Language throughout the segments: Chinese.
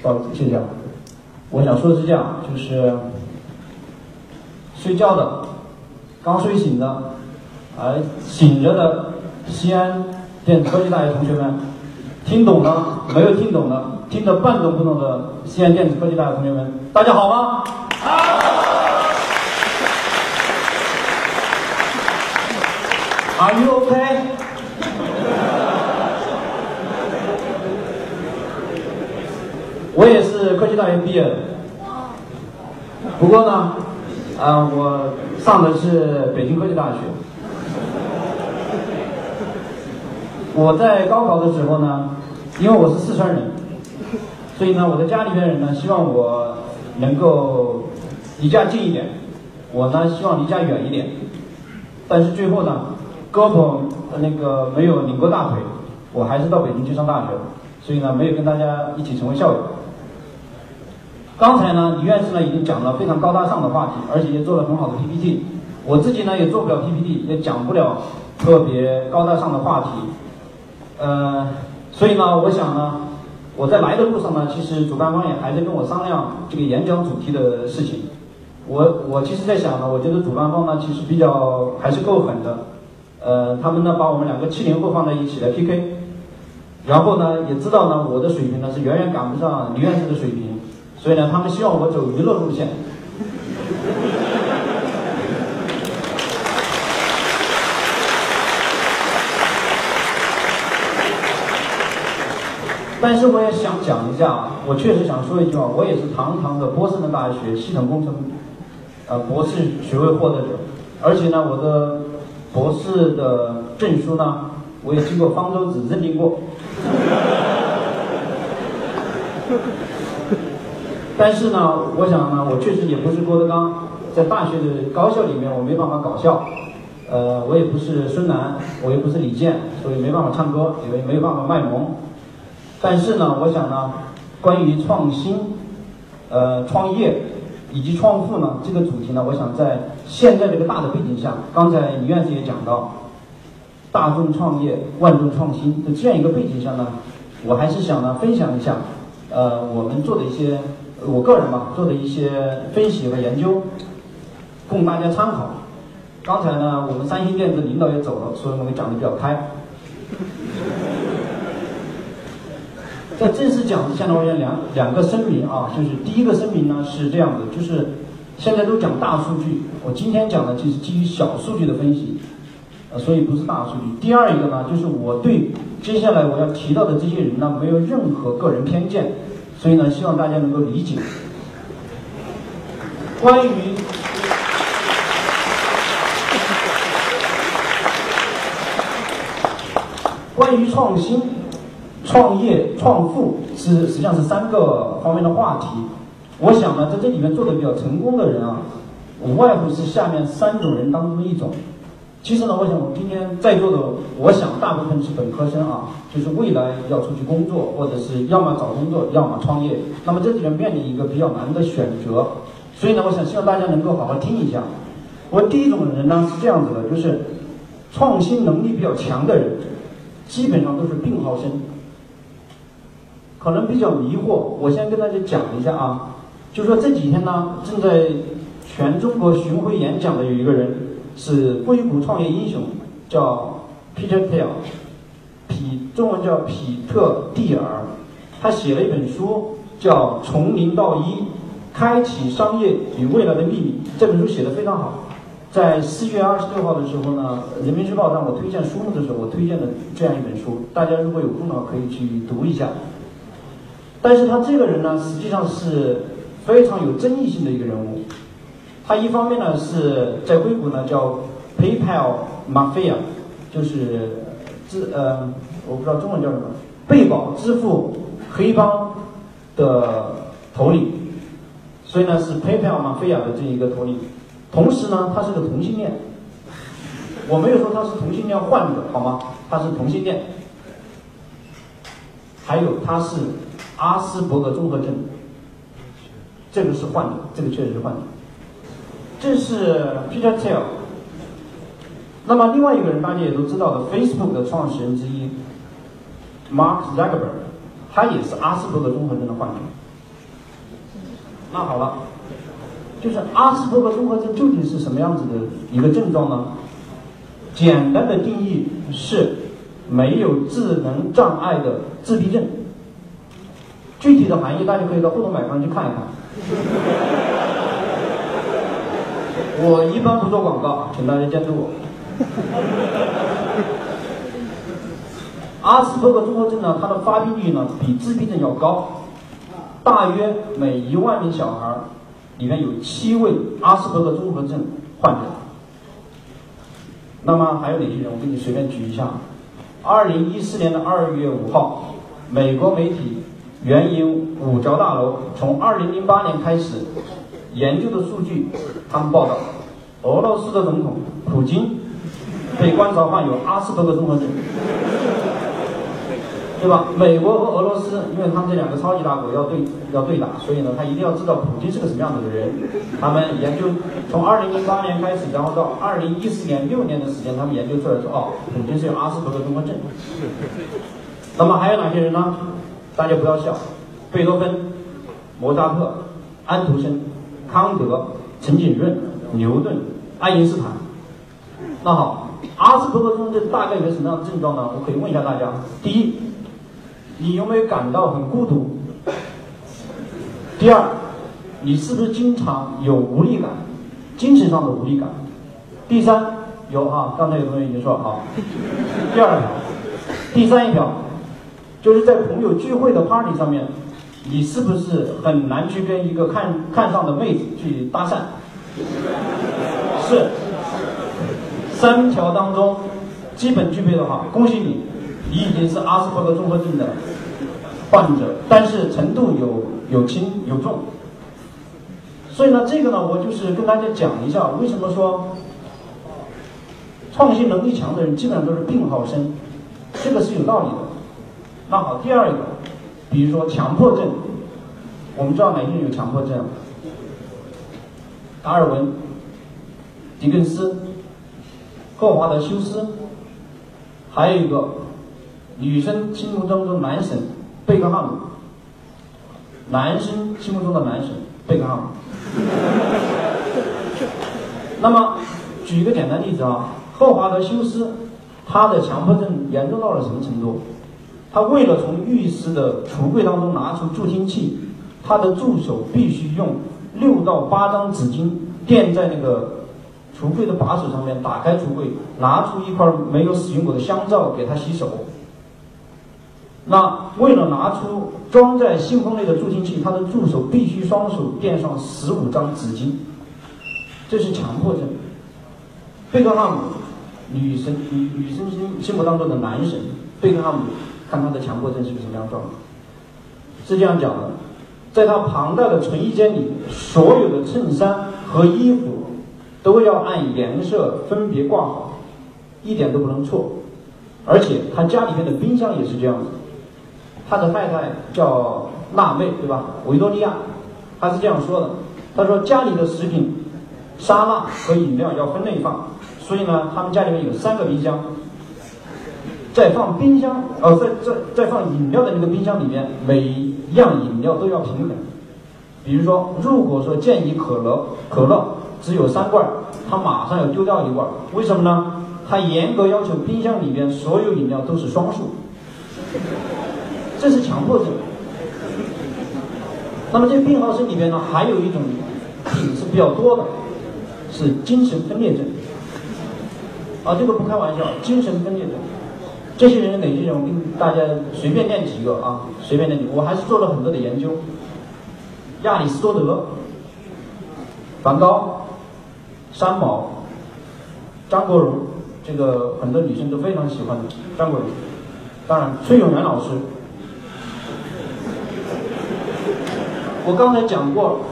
好，谢谢啊。我想说的是这样，就是睡觉的，刚睡醒的，哎醒着的西安电子科技大学同学们，听懂了没有听懂的，听得半懂不懂的西安电子科技大学同学们，大家好吗？好。Are you okay？我也是科技大学毕业的，不过呢，啊，我上的是北京科技大学。我在高考的时候呢，因为我是四川人，所以呢，我的家里边人呢希望我能够离家近一点，我呢希望离家远一点，但是最后呢，胳膊那个没有拧过大腿，我还是到北京去上大学，所以呢，没有跟大家一起成为校友。刚才呢，李院士呢已经讲了非常高大上的话题，而且也做了很好的 PPT。我自己呢也做不了 PPT，也讲不了特别高大上的话题。呃，所以呢，我想呢，我在来的路上呢，其实主办方也还在跟我商量这个演讲主题的事情。我我其实在想呢，我觉得主办方呢其实比较还是够狠的。呃，他们呢把我们两个七零后放在一起来 PK，然后呢也知道呢我的水平呢是远远赶不上李院士的水平。所以呢，他们希望我走娱乐路线。但是我也想讲一下，我确实想说一句话，我也是堂堂的波士顿大学系统工程，呃，博士学位获得者，而且呢，我的博士的证书呢，我也经过方舟子认定过。但是呢，我想呢，我确实也不是郭德纲，在大学的高校里面，我没办法搞笑。呃，我也不是孙楠，我也不是李健，所以没办法唱歌，也没办法卖萌。但是呢，我想呢，关于创新、呃创业以及创富呢这个主题呢，我想在现在这个大的背景下，刚才李院士也讲到，大众创业、万众创新的这样一个背景下呢，我还是想呢分享一下，呃，我们做的一些。我个人吧做的一些分析和研究，供大家参考。刚才呢，我们三星电子领导也走了，所以我们讲的比较开。在正式讲之前呢，我先两两个声明啊，就是第一个声明呢是这样的，就是现在都讲大数据，我今天讲的就是基于小数据的分析，呃，所以不是大数据。第二一个呢，就是我对接下来我要提到的这些人呢，没有任何个人偏见。所以呢，希望大家能够理解。关于 关于创新、创业、创富是实际上是三个方面的话题。我想呢，在这里面做的比较成功的人啊，无外乎是下面三种人当中的一种。其实呢，我想我们今天在座的，我想大部分是本科生啊，就是未来要出去工作，或者是要么找工作，要么创业。那么这里面面临一个比较难的选择，所以呢，我想希望大家能够好好听一下。我第一种人呢是这样子的，就是创新能力比较强的人，基本上都是病号生，可能比较迷惑。我先跟大家讲一下啊，就说这几天呢，正在全中国巡回演讲的有一个人。是硅谷创业英雄，叫 Peter Thiel，皮中文叫皮特蒂尔，他写了一本书叫《从零到一：开启商业与未来的秘密》。这本书写的非常好，在四月二十六号的时候呢，《人民日报》让我推荐书目的时候，我推荐了这样一本书，大家如果有空的话可以去读一下。但是他这个人呢，实际上是非常有争议性的一个人物。他一方面呢是在硅谷呢叫 PayPal Mafia，就是支呃我不知道中文叫什么，贝宝支付黑帮的头领，所以呢是 PayPal Mafia 的这一个头领。同时呢他是个同性恋，我没有说他是同性恋患者好吗？他是同性恋。还有他是阿斯伯格综合症，这个是患者，这个确实是患者。这是 Peter Thiel。那么另外一个人，大家也都知道的，Facebook 的创始人之一，Mark Zuckerberg，他也是阿斯伯格综合症的患者。那好了，就是阿斯伯格综合症究竟是什么样子的一个症状呢？简单的定义是没有智能障碍的自闭症。具体的含义大家可以到互动买方去看一看。我一般不做广告，请大家监督我。阿斯伯格综合症呢，它的发病率呢比自闭症要高，大约每一万名小孩里面有七位阿斯伯格综合症患者。那么还有哪些人？我给你随便举一下。二零一四年的二月五号，美国媒体援引五角大楼从二零零八年开始研究的数据，他们报道，俄罗斯的总统普京被观察患有阿斯伯格综合症。对吧？美国和俄罗斯，因为他们这两个超级大国要对要对打，所以呢，他一定要知道普京是个什么样子的人。他们研究从二零零八年开始，然后到二零一四年六年的时间，他们研究出来说，哦，普京是有阿斯伯格综合症。那么还有哪些人呢？大家不要笑，贝多芬、莫扎特、安徒生、康德、陈景润、牛顿、爱因斯坦。那好，阿斯伯格综合症大概有什么样的症状呢？我可以问一下大家。第一。你有没有感到很孤独？第二，你是不是经常有无力感，精神上的无力感？第三，有哈，刚才有同学已经说了好。第二条，第三一条，就是在朋友聚会的 party 上面，你是不是很难去跟一个看看上的妹子去搭讪？是，三条当中基本具备的话，恭喜你。你已经是阿斯伯格综合症的患者，但是程度有有轻有重。所以呢，这个呢，我就是跟大家讲一下，为什么说创新能力强的人基本上都是病号生，这个是有道理的。那好，第二个，比如说强迫症，我们知道哪些人有强迫症？达尔文、狄更斯、霍华德休斯，还有一个。女生心目当中男神贝克汉姆，男生心目中的男神贝克汉姆。那么，举一个简单例子啊，霍华德休斯，他的强迫症严重到了什么程度？他为了从浴室的橱柜当中拿出助听器，他的助手必须用六到八张纸巾垫在那个橱柜的把手上面，打开橱柜，拿出一块没有使用过的香皂给他洗手。那为了拿出装在信封内的助听器，他的助手必须双手垫上十五张纸巾，这是强迫症。贝克汉姆，女神女女生心心目当中的男神，贝克汉姆，看他的强迫症是个什么样状况？是这样讲的，在他庞大的存衣间里，所有的衬衫和衣服都要按颜色分别挂好，一点都不能错，而且他家里面的冰箱也是这样子。他的太太叫娜妹，对吧？维多利亚，他是这样说的：“他说家里的食品、沙拉和饮料要分类放，所以呢，他们家里面有三个冰箱。在放冰箱，呃，在在在放饮料的那个冰箱里面，每一样饮料都要平衡。比如说，如果说建议可乐可乐只有三罐，他马上要丢掉一罐。为什么呢？他严格要求冰箱里面所有饮料都是双数。”这是强迫症。那么这病号生里边呢，还有一种病是比较多的，是精神分裂症。啊，这个不开玩笑，精神分裂症。这些人哪些人？我跟大家随便念几个啊，随便念几个。我还是做了很多的研究。亚里士多德、梵高、三毛、张国荣，这个很多女生都非常喜欢的张国荣。当然，崔永元老师。我刚才讲过，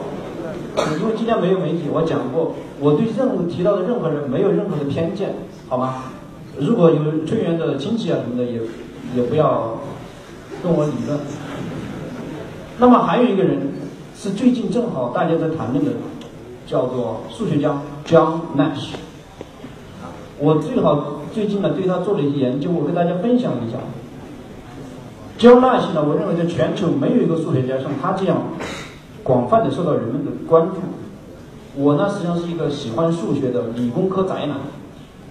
因为今天没有媒体，我讲过，我对任何提到的任何人没有任何的偏见，好吗？如果有崔元的亲戚啊什么的，也也不要跟我理论。那么还有一个人是最近正好大家在谈论的，叫做数学家 John Nash。我最好最近呢对他做了一些研究，我跟大家分享一下。John Nash 呢，我认为在全球没有一个数学家像他这样。广泛的受到人们的关注。我呢，实际上是一个喜欢数学的理工科宅男，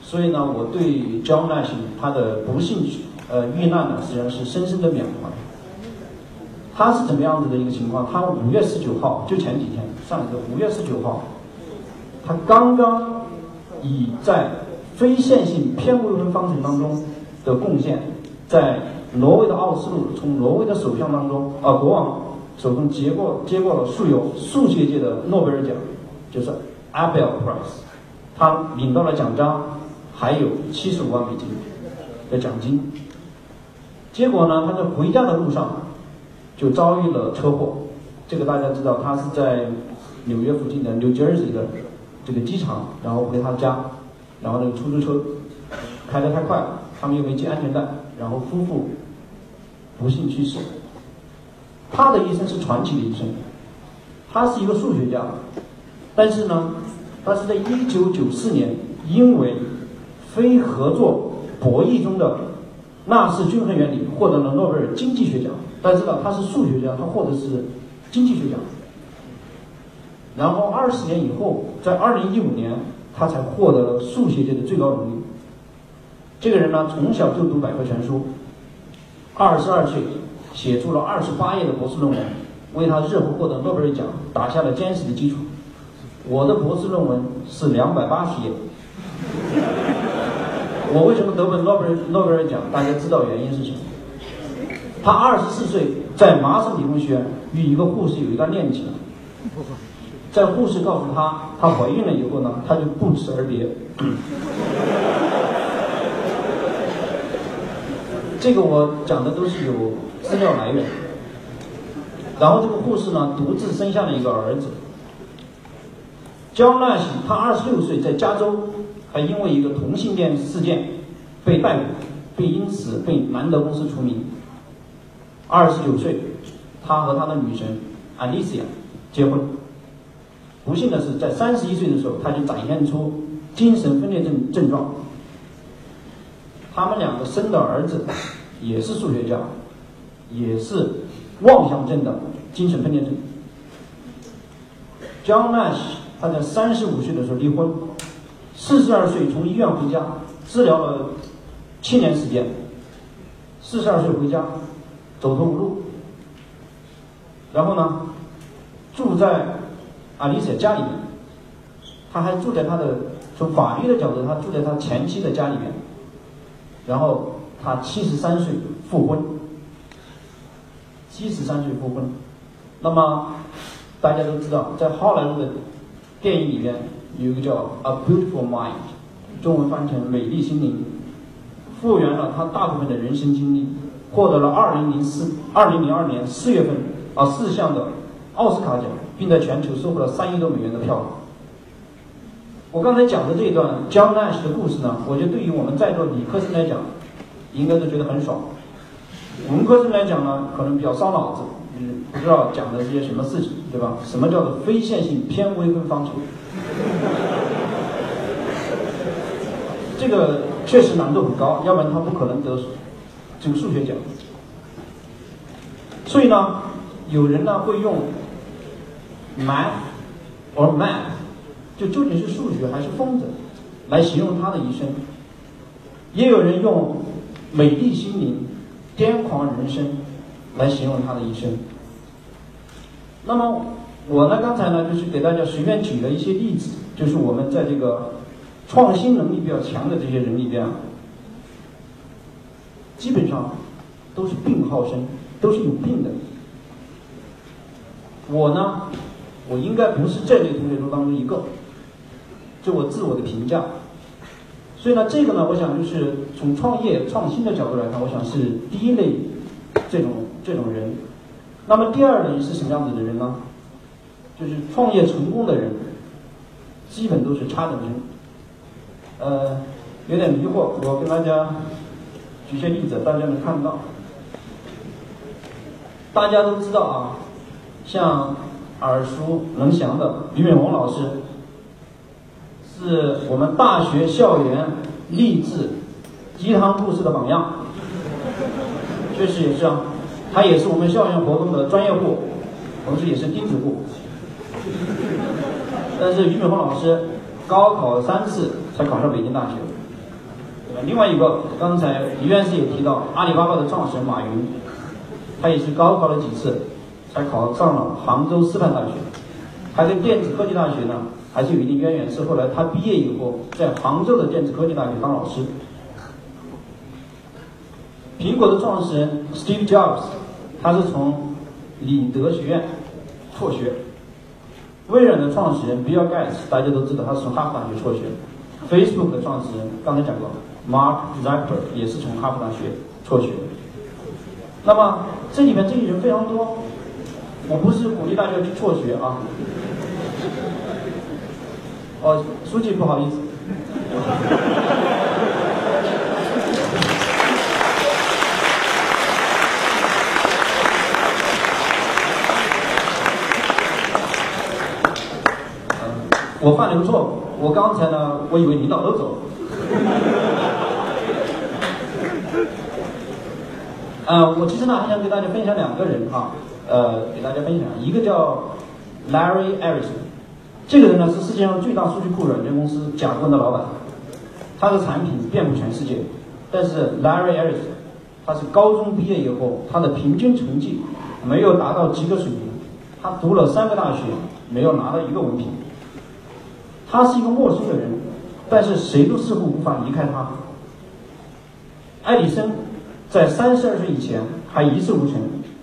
所以呢，我对 John Nash 他的不幸呃遇难呢，实际上是深深的缅怀。他是怎么样子的一个情况？他五月十九号，就前几天上一个五月十九号，他刚刚以在非线性偏微分方程当中的贡献，在挪威的奥斯陆，从挪威的首相当中啊国王手中接过接过了数有数学界的诺贝尔奖，就是 Abel Prize，他领到了奖章，还有七十五万美金的奖金。结果呢，他在回家的路上。就遭遇了车祸，这个大家知道，他是在纽约附近的 New Jersey 的这个机场，然后回他家，然后那个出租车开得太快，他们又没系安全带，然后夫妇不幸去世。他的一生是传奇的一生，他是一个数学家，但是呢，他是在1994年因为非合作博弈中的纳氏均衡原理获得了诺贝尔经济学奖。大家知道他是数学家，他获得是经济学奖。然后二十年以后，在二零一五年，他才获得了数学界的最高荣誉。这个人呢，从小就读百科全书，二十二岁写出了二十八页的博士论文，为他日后获得诺贝尔奖打下了坚实的基础。我的博士论文是两百八十页。我为什么得本诺贝尔诺贝尔奖？大家知道原因是什么？他二十四岁在麻省理工学院与一个护士有一段恋情，在护士告诉他她怀孕了以后呢，他就不辞而别。这个我讲的都是有资料来源。然后这个护士呢，独自生下了一个儿子。焦纳西他二十六岁在加州，还因为一个同性恋事件被逮捕，并因此被兰德公司除名。二十九岁，他和他的女神 Alicia 结婚。不幸的是，在三十一岁的时候，他就展现出精神分裂症症状。他们两个生的儿子也是数学家，也是妄想症的精神分裂症。江奈西他在三十五岁的时候离婚，四十二岁从医院回家治疗了七年时间，四十二岁回家。走投无路，然后呢，住在阿丽莎家里面，他还住在他的从法律的角度，他住在他前妻的家里面，然后他七十三岁复婚，七十三岁复婚，那么大家都知道，在好莱坞的电影里面有一个叫《A Beautiful Mind》，中文翻译成《美丽心灵》，复原了他大部分的人生经历。获得了二零零四二零零二年四月份啊四项的奥斯卡奖，并在全球收获了三亿多美元的票房。我刚才讲的这一段 John Nash 的故事呢，我觉得对于我们在座理科生来讲，应该都觉得很爽。文科生来讲呢，可能比较烧脑子，嗯，不知道讲的是些什么事情，对吧？什么叫做非线性偏微分方程？这个确实难度很高，要不然他不可能得。这个数学奖，所以呢，有人呢会用 math or math，就究竟是数学还是疯子，来形容他的一生；也有人用美丽心灵、癫狂人生来形容他的一生。那么我呢，刚才呢就是给大家随便举了一些例子，就是我们在这个创新能力比较强的这些人里边啊。基本上都是病号生，都是有病的。我呢，我应该不是这类同学中当中一个，就我自我的评价。所以呢，这个呢，我想就是从创业创新的角度来看，我想是第一类这种这种人。那么第二类是什么样子的人呢？就是创业成功的人，基本都是差等生。呃，有点迷惑，我跟大家。举些例子，大家能看到。大家都知道啊，像耳熟能详的俞敏洪老师，是我们大学校园励志鸡汤故事的榜样。确实也是啊，他也是我们校园活动的专业户。同时也是钉子户。但是俞敏洪老师高考三次才考上北京大学。另外一个，刚才李院士也提到，阿里巴巴的创始人马云，他也是高考了几次才考上了杭州师范大学。他跟电子科技大学呢还是有一定渊源，是后来他毕业以后在杭州的电子科技大学当老师。苹果的创始人 Steve Jobs，他是从里德学院辍学。微软的创始人比尔盖茨，大家都知道他是从哈佛大学辍学。Facebook 的创始人刚才讲过，Mark Zuckerberg 也是从哈佛大学辍学。那么这里面这些人非常多，我不是鼓励大家去辍学啊。哦，书记不好意思。我犯了个错，我刚才呢，我以为领导都走了。呃，我其实呢还想给大家分享两个人哈，呃，给大家分享，一个叫 Larry Ellison，这个人呢是世界上最大数据库软件公司甲骨文的老板，他的产品遍布全世界，但是 Larry Ellison，他是高中毕业以后，他的平均成绩没有达到及格水平，他读了三个大学，没有拿到一个文凭。他是一个陌生的人，但是谁都似乎无法离开他。爱迪生在三十二岁以前还一事无成，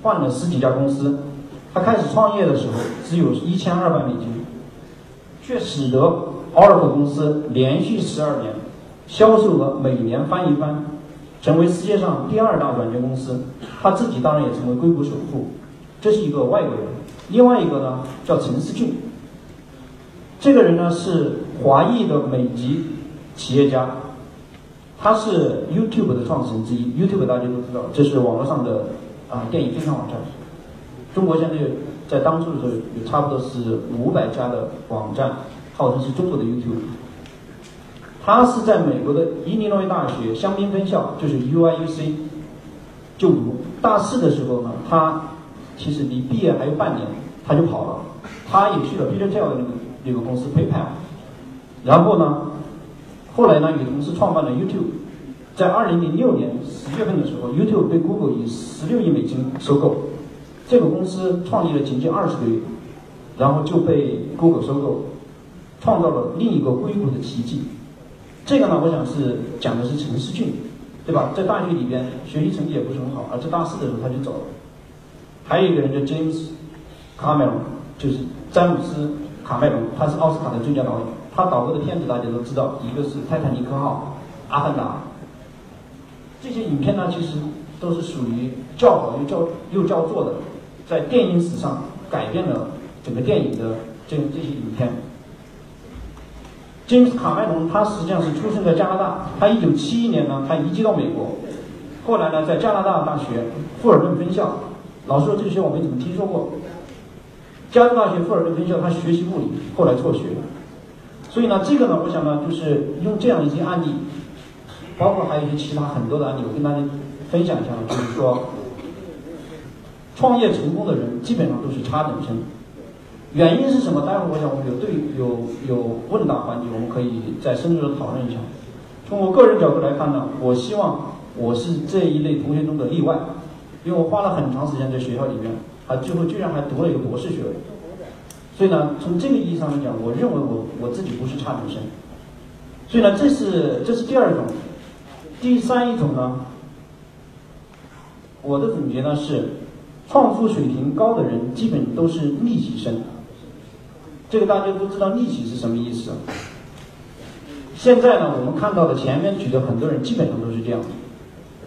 换了十几家公司。他开始创业的时候只有一千二百美金，却使得 Oracle 公司连续十二年销售额每年翻一番，成为世界上第二大软件公司。他自己当然也成为硅谷首富。这是一个外国人。另外一个呢，叫陈思俊。这个人呢是华裔的美籍企业家，他是 YouTube 的创始人之一。YouTube 大家都知道，这是网络上的啊电影分享网站。中国现在在当初的时候有差不多是五百家的网站，号称是中国的 YouTube。他是在美国的伊利诺伊大学香槟分校，就是 UIUC 就读。大四的时候呢，他其实离毕业还有半年，他就跑了，他也去了 Peter Gel 的那个。那个公司 PayPal，然后呢，后来呢与同事创办了 YouTube，在二零零六年十月份的时候，YouTube 被 Google 以十六亿美金收购，这个公司创立了仅仅二十个月，然后就被 Google 收购，创造了另一个硅谷的奇迹。这个呢，我想是讲的是陈思俊，对吧？在大学里边学习成绩也不是很好，而在大四的时候他就走了。还有一个人叫 James Cameron，就是詹姆斯。卡麦隆，他是奥斯卡的最佳导演，他导过的片子大家都知道，一个是《泰坦尼克号》《阿凡达》，这些影片呢，其实都是属于较好又较又叫座的，在电影史上改变了整个电影的这这些影片。詹姆斯卡麦隆他实际上是出生在加拿大，他一九七一年呢，他移居到美国，后来呢，在加拿大大学富尔顿分校，老师说这个学校我没怎么听说过。加州大学富尔顿分校，他学习物理，后来辍学。所以呢，这个呢，我想呢，就是用这样一些案例，包括还有一些其他很多的案例，我跟大家分享一下。就是说，创业成功的人基本上都是差等生。原因是什么？待会儿我想我们有对有有问答环节，我们可以再深入的讨论一下。从我个人角度来看呢，我希望我是这一类同学中的例外，因为我花了很长时间在学校里面。还最后居然还读了一个博士学位，所以呢，从这个意义上来讲，我认为我我自己不是差等生。所以呢，这是这是第二种，第三一种呢，我的总结呢是，创富水平高的人基本都是逆袭生。这个大家都知道逆袭是什么意思。现在呢，我们看到的前面举的很多人基本上都是这样。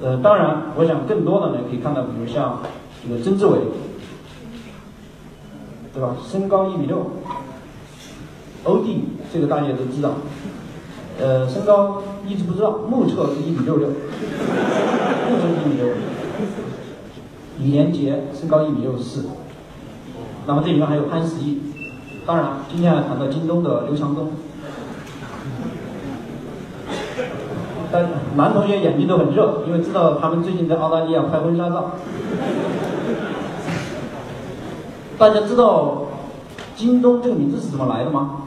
呃，当然，我想更多的呢，可以看到，比如像这个曾志伟。对吧？身高一米六，欧弟这个大家都知道。呃，身高一直不知道，目测是一米六六，目测一米六。李连杰身高一米六四。那么这里面还有潘石屹，当然今天还谈到京东的刘强东。但男同学眼睛都很热，因为知道他们最近在澳大利亚拍婚纱照。大家知道京东这个名字是怎么来的吗？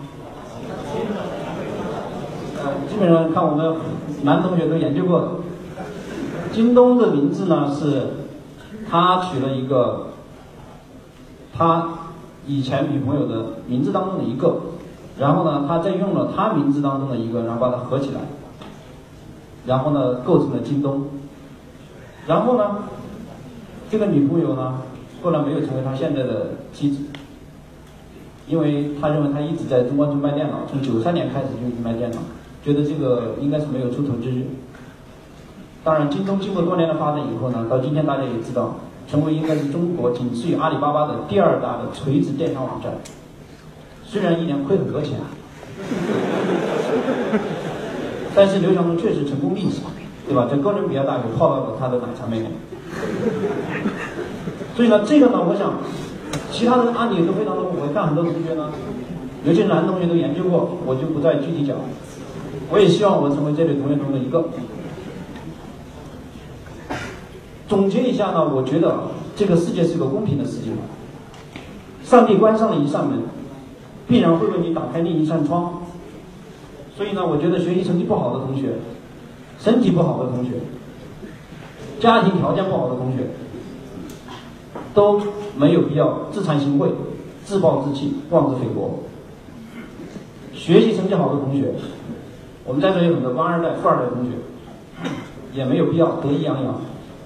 基本上看我们男同学都研究过。京东的名字呢是，他取了一个他以前女朋友的名字当中的一个，然后呢，他再用了他名字当中的一个，然后把它合起来，然后呢，构成了京东。然后呢，这个女朋友呢，后来没有成为他现在的妻子，因为他认为他一直在中关村卖电脑，从九三年开始就一直卖电脑，觉得这个应该是没有出头之日。当然，京东经过多年的发展以后呢，到今天大家也知道，成为应该是中国仅次于阿里巴巴的第二大的垂直电商网站。虽然一年亏很多钱，但是刘强东确实成功历史，对吧？在哥伦比亚大学泡到了他的奶茶妹妹。所以呢，这个呢，我想，其他的案例都非常多。我看很多同学呢，有些男同学都研究过，我就不再具体讲。我也希望我成为这类同学中的一个。总结一下呢，我觉得这个世界是个公平的世界。上帝关上了一扇门，必然会为你打开另一扇窗。所以呢，我觉得学习成绩不好的同学，身体不好的同学，家庭条件不好的同学，都没有必要自惭形秽、自暴自弃、妄自菲薄。学习成绩好的同学，我们在座有很多官二代、富二代同学，也没有必要得意洋洋。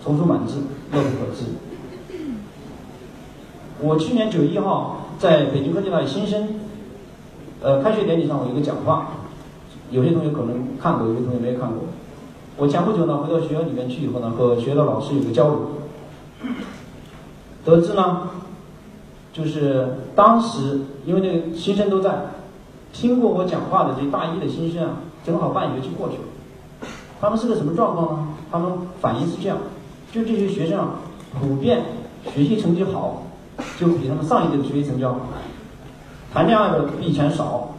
踌躇满志，乐不可支。我去年九月一号在北京科技大学新生，呃，开学典礼上我有个讲话，有些同学可能看过，有些同学没有看过。我前不久呢回到学校里面去以后呢，和学校的老师有个交流，得知呢，就是当时因为那个新生都在，听过我讲话的这大一的新生啊，正好半学期过去了，他们是个什么状况呢？他们反应是这样。就这些学生，普遍学习成绩好，就比他们上一届的学习成绩好。谈恋爱的比以前少，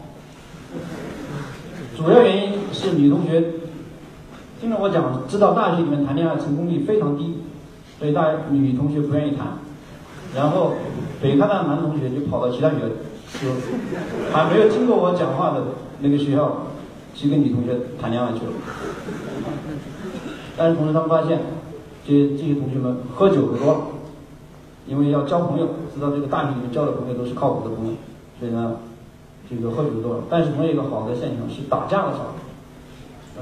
主要原因是女同学听了我讲，知道大学里面谈恋爱成功率非常低，所以大女同学不愿意谈。然后北开大的男同学就跑到其他学校，就还没有听过我讲话的那个学校，去跟女同学谈恋爱去了。但是同时他们发现。这这些同学们喝酒喝多，因为要交朋友，知道这个大学里面交的朋友都是靠谱的朋友，所以呢，这个喝酒的多。但是同样一个好的现象是打架的少。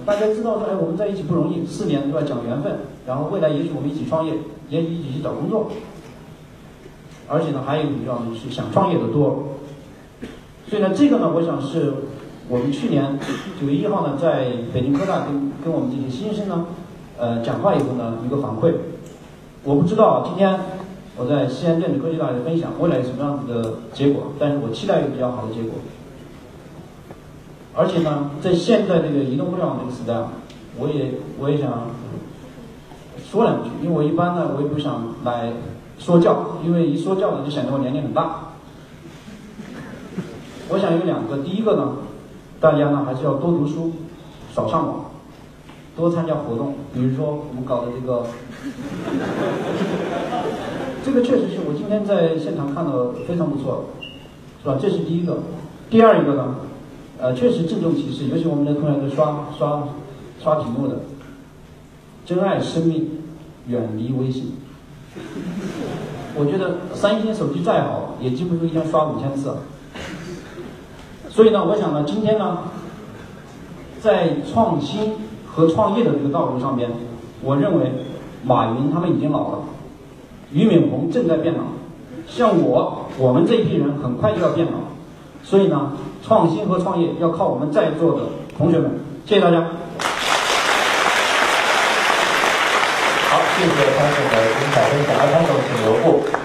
大家知道说，哎，我们在一起不容易，四年对吧？讲缘分，然后未来也许我们一起创业，也许一起去找工作。而且呢，还有一个重要的是想创业的多。所以呢，这个呢，我想是我们去年九月一号呢，在北京科大跟跟我们这些新生呢。呃，讲话以后呢，一个反馈，我不知道今天我在西安电子科技大学分享未来什么样子的结果，但是我期待一个比较好的结果。而且呢，在现在这个移动互联网这个时代，我也我也想说两句，因为我一般呢，我也不想来说教，因为一说教呢，就显得我年龄很大。我想有两个，第一个呢，大家呢还是要多读书，少上网。多参加活动，比如说我们搞的这个，这个确实是我今天在现场看到非常不错，是吧？这是第一个。第二一个呢，呃，确实郑重其事，尤其我们的同学都刷刷刷屏幕的，珍爱生命，远离微信。我觉得三星手机再好，也记不住一天刷五千次。所以呢，我想呢，今天呢，在创新。和创业的这个道路上边，我认为马云他们已经老了，俞敏洪正在变老，像我我们这一批人很快就要变老，所以呢，创新和创业要靠我们在座的同学们。谢谢大家。好，谢谢潘总的精彩分享，潘总请留步。